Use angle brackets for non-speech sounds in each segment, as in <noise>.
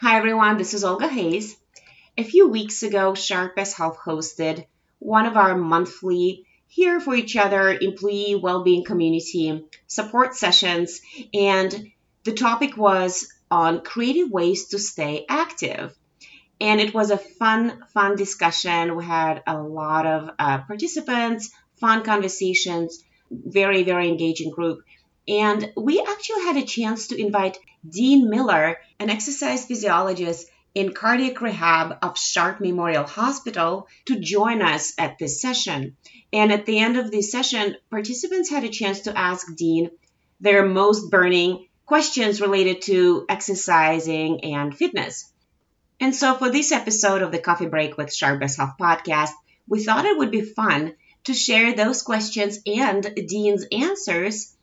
Hi everyone, this is Olga Hayes. A few weeks ago, Sharp Best Health hosted one of our monthly Here for Each Other employee well-being community support sessions, and the topic was on creative ways to stay active. And it was a fun, fun discussion. We had a lot of uh, participants, fun conversations, very, very engaging group. And we actually had a chance to invite Dean Miller, an exercise physiologist in cardiac rehab of Sharp Memorial Hospital, to join us at this session. And at the end of this session, participants had a chance to ask Dean their most burning questions related to exercising and fitness. And so for this episode of the Coffee Break with Sharp Health podcast, we thought it would be fun to share those questions and Dean's answers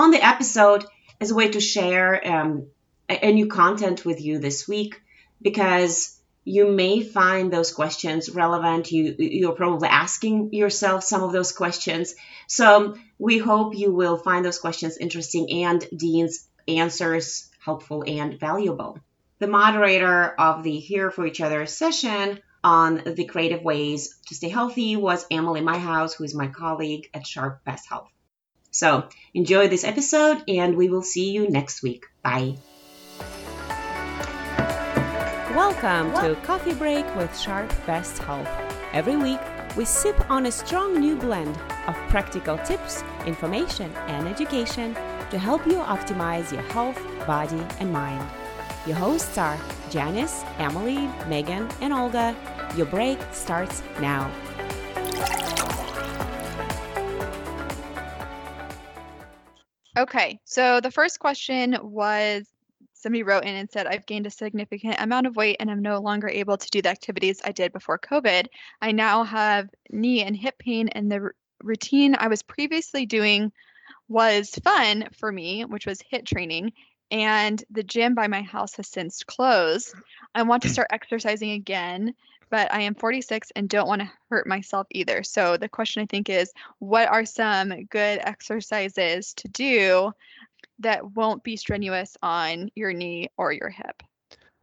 on the episode as a way to share um, a, new content with you this week because you may find those questions relevant. You you're probably asking yourself some of those questions. So we hope you will find those questions interesting and Dean's answers helpful and valuable. The moderator of the Here for Each Other session on the creative ways to stay healthy was Emily Myhouse, who is my colleague at Sharp Best Health. So enjoy this episode, and we will see you next week. Bye. Welcome to Coffee Break with Sharp Best Health. Every week, we sip on a strong new blend of practical tips, information, and education to help you optimize your health, body, and mind. Your hosts are Janice, Emily, Megan, and Olga. Your break starts now. Okay, so the first question was somebody wrote in and said, I've gained a significant amount of weight and I'm no longer able to do the activities I did before COVID. I now have knee and hip pain, and the r- routine I was previously doing was fun for me, which was HIIT training. And the gym by my house has since closed. I want to <clears throat> start exercising again, but I am 46 and don't want to hurt myself either. So the question I think is what are some good exercises to do that won't be strenuous on your knee or your hip?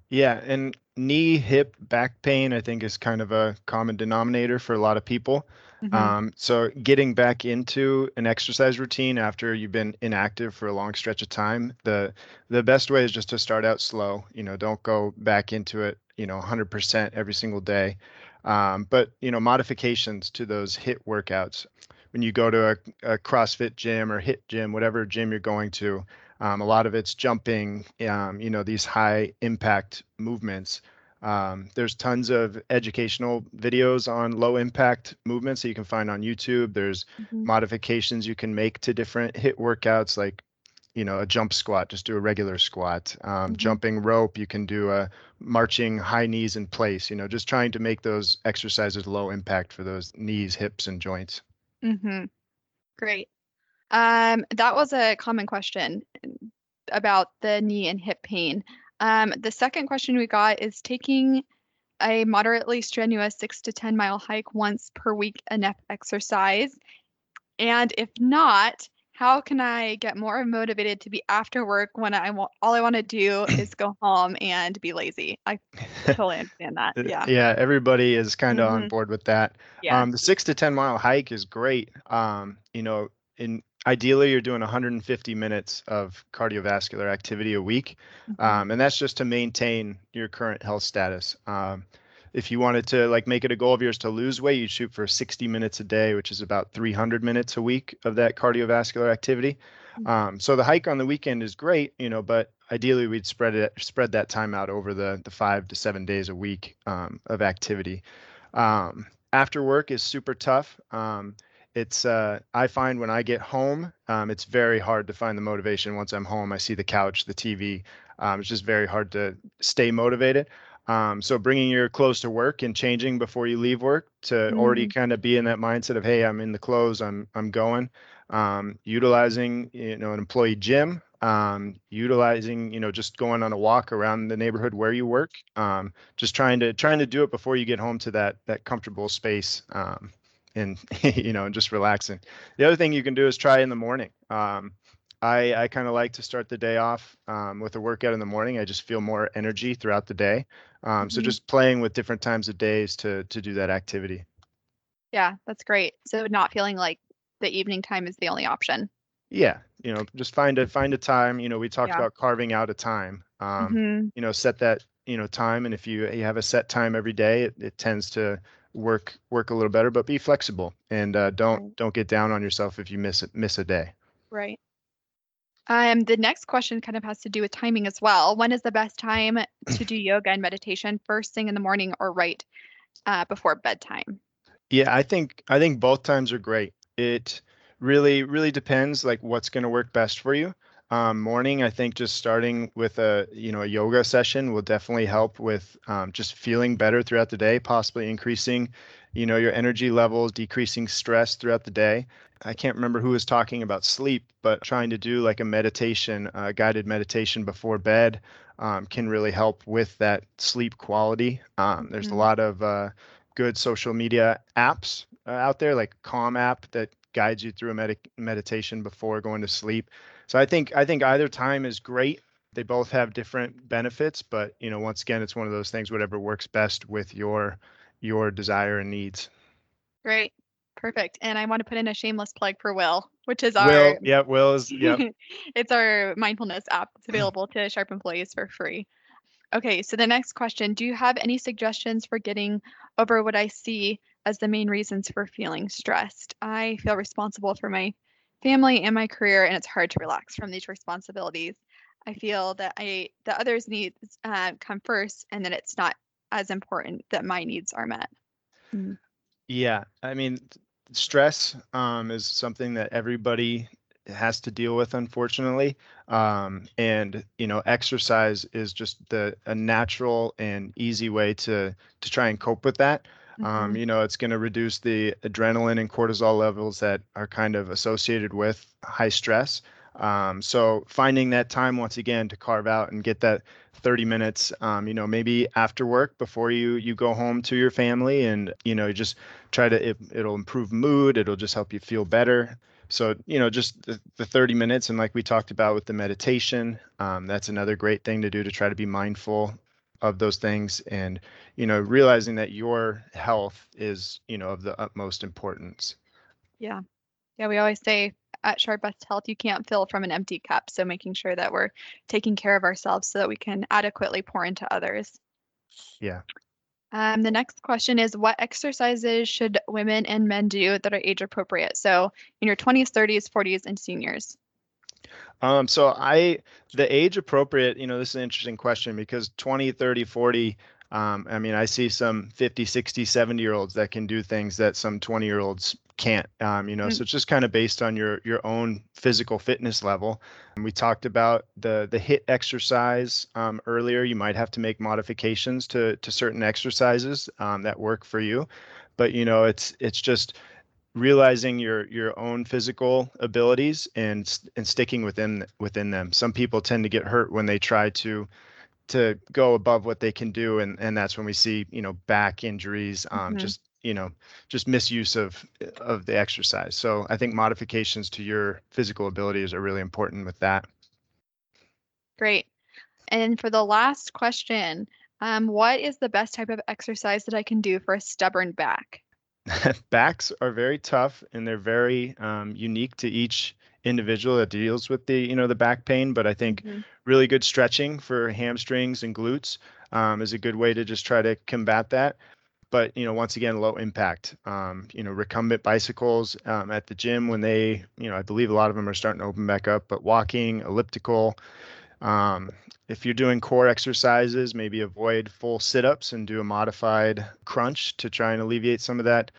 Yeah, and knee, hip, back pain, I think is kind of a common denominator for a lot of people. Mm-hmm. Um, so getting back into an exercise routine after you've been inactive for a long stretch of time, the the best way is just to start out slow. You know, don't go back into it you know 100% every single day um, but you know modifications to those HIIT workouts when you go to a, a crossfit gym or HIIT gym whatever gym you're going to um, a lot of it's jumping um, you know these high impact movements um, there's tons of educational videos on low impact movements that you can find on youtube there's mm-hmm. modifications you can make to different HIIT workouts like you know a jump squat just do a regular squat um, mm-hmm. jumping rope you can do a marching high knees in place you know just trying to make those exercises low impact for those knees hips and joints mm-hmm. great um, that was a common question about the knee and hip pain um, the second question we got is taking a moderately strenuous six to 10 mile hike once per week enough exercise and if not how can I get more motivated to be after work when I want all I want to do <clears throat> is go home and be lazy? I totally understand that. Yeah. Yeah, everybody is kind of mm-hmm. on board with that. Yeah. Um, the six to ten mile hike is great. Um, you know, in ideally you're doing 150 minutes of cardiovascular activity a week, mm-hmm. um, and that's just to maintain your current health status. Um, if you wanted to like make it a goal of yours to lose weight, you'd shoot for 60 minutes a day, which is about 300 minutes a week of that cardiovascular activity. Mm-hmm. Um, so the hike on the weekend is great, you know, but ideally we'd spread it spread that time out over the the five to seven days a week um, of activity. Um, after work is super tough. Um, it's uh, I find when I get home, um, it's very hard to find the motivation. Once I'm home, I see the couch, the TV. Um, it's just very hard to stay motivated. Um, so bringing your clothes to work and changing before you leave work to mm-hmm. already kind of be in that mindset of, hey, I'm in the clothes, I'm I'm going. Um, utilizing you know an employee gym, um, utilizing you know just going on a walk around the neighborhood where you work, um, just trying to trying to do it before you get home to that that comfortable space. And <laughs> you know, just relaxing. The other thing you can do is try in the morning. Um, I, I kind of like to start the day off um, with a workout in the morning. I just feel more energy throughout the day. Um, mm-hmm. So just playing with different times of days to to do that activity. Yeah, that's great. So not feeling like the evening time is the only option. Yeah, you know, just find a find a time. You know, we talked yeah. about carving out a time. Um, mm-hmm. You know, set that you know time, and if you you have a set time every day, it, it tends to work work a little better. But be flexible and uh, don't don't get down on yourself if you miss miss a day. Right. Um, the next question kind of has to do with timing as well. When is the best time to do yoga and meditation? First thing in the morning or right uh, before bedtime? Yeah, I think I think both times are great. It really really depends like what's going to work best for you. Um, morning, I think just starting with a you know a yoga session will definitely help with um, just feeling better throughout the day, possibly increasing you know your energy levels, decreasing stress throughout the day. I can't remember who was talking about sleep, but trying to do like a meditation, a guided meditation before bed um, can really help with that sleep quality. Um, there's mm-hmm. a lot of uh, good social media apps uh, out there, like Calm app that guides you through a med- meditation before going to sleep. So I think I think either time is great. They both have different benefits, but you know, once again, it's one of those things. Whatever works best with your your desire and needs. Great. Perfect. And I want to put in a shameless plug for Will, which is our Will. Yeah, Will is yeah. <laughs> it's our mindfulness app. It's available to Sharp employees for free. Okay, so the next question, do you have any suggestions for getting over what I see as the main reasons for feeling stressed? I feel responsible for my family and my career and it's hard to relax from these responsibilities. I feel that I the others needs uh, come first and that it's not as important that my needs are met. Mm-hmm. Yeah, I mean, stress um, is something that everybody has to deal with unfortunately um, and you know exercise is just the a natural and easy way to to try and cope with that mm-hmm. um, you know it's going to reduce the adrenaline and cortisol levels that are kind of associated with high stress um, so finding that time once again to carve out and get that 30 minutes um, you know maybe after work before you you go home to your family and you know just try to it, it'll improve mood it'll just help you feel better so you know just the, the 30 minutes and like we talked about with the meditation um, that's another great thing to do to try to be mindful of those things and you know realizing that your health is you know of the utmost importance yeah yeah we always say at Sharp Best Health, you can't fill from an empty cup. So making sure that we're taking care of ourselves so that we can adequately pour into others. Yeah. Um, the next question is what exercises should women and men do that are age appropriate? So in your 20s, 30s, 40s, and seniors. Um, so I, the age appropriate, you know, this is an interesting question because 20, 30, 40, um, I mean, I see some 50, 60, 70 year olds that can do things that some 20 year olds can't. Um, you know, mm-hmm. so it's just kind of based on your your own physical fitness level. And we talked about the the HIIT exercise um, earlier. You might have to make modifications to to certain exercises um, that work for you, but you know, it's it's just realizing your your own physical abilities and and sticking within within them. Some people tend to get hurt when they try to to go above what they can do and and that's when we see you know back injuries um, mm-hmm. just you know just misuse of of the exercise so i think modifications to your physical abilities are really important with that great and for the last question um, what is the best type of exercise that i can do for a stubborn back <laughs> backs are very tough and they're very um, unique to each individual that deals with the you know the back pain but i think mm-hmm. really good stretching for hamstrings and glutes um, is a good way to just try to combat that but you know once again low impact um, you know recumbent bicycles um, at the gym when they you know i believe a lot of them are starting to open back up but walking elliptical um, if you're doing core exercises maybe avoid full sit-ups and do a modified crunch to try and alleviate some of that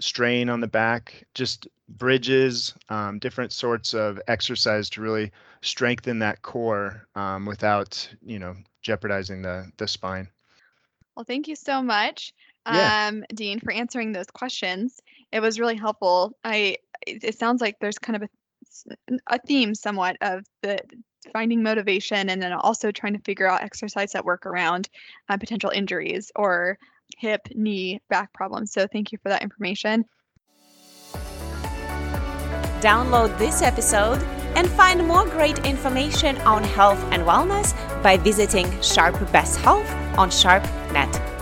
strain on the back just bridges um, different sorts of exercise to really strengthen that core um, without you know jeopardizing the the spine well thank you so much yeah. um, Dean, for answering those questions. It was really helpful. I it sounds like there's kind of a, a theme somewhat of the finding motivation and then also trying to figure out exercise that work around uh, potential injuries or hip, knee, back problems. So thank you for that information. Download this episode And find more great information on health and wellness by visiting Sharp Best Health on SharpNet.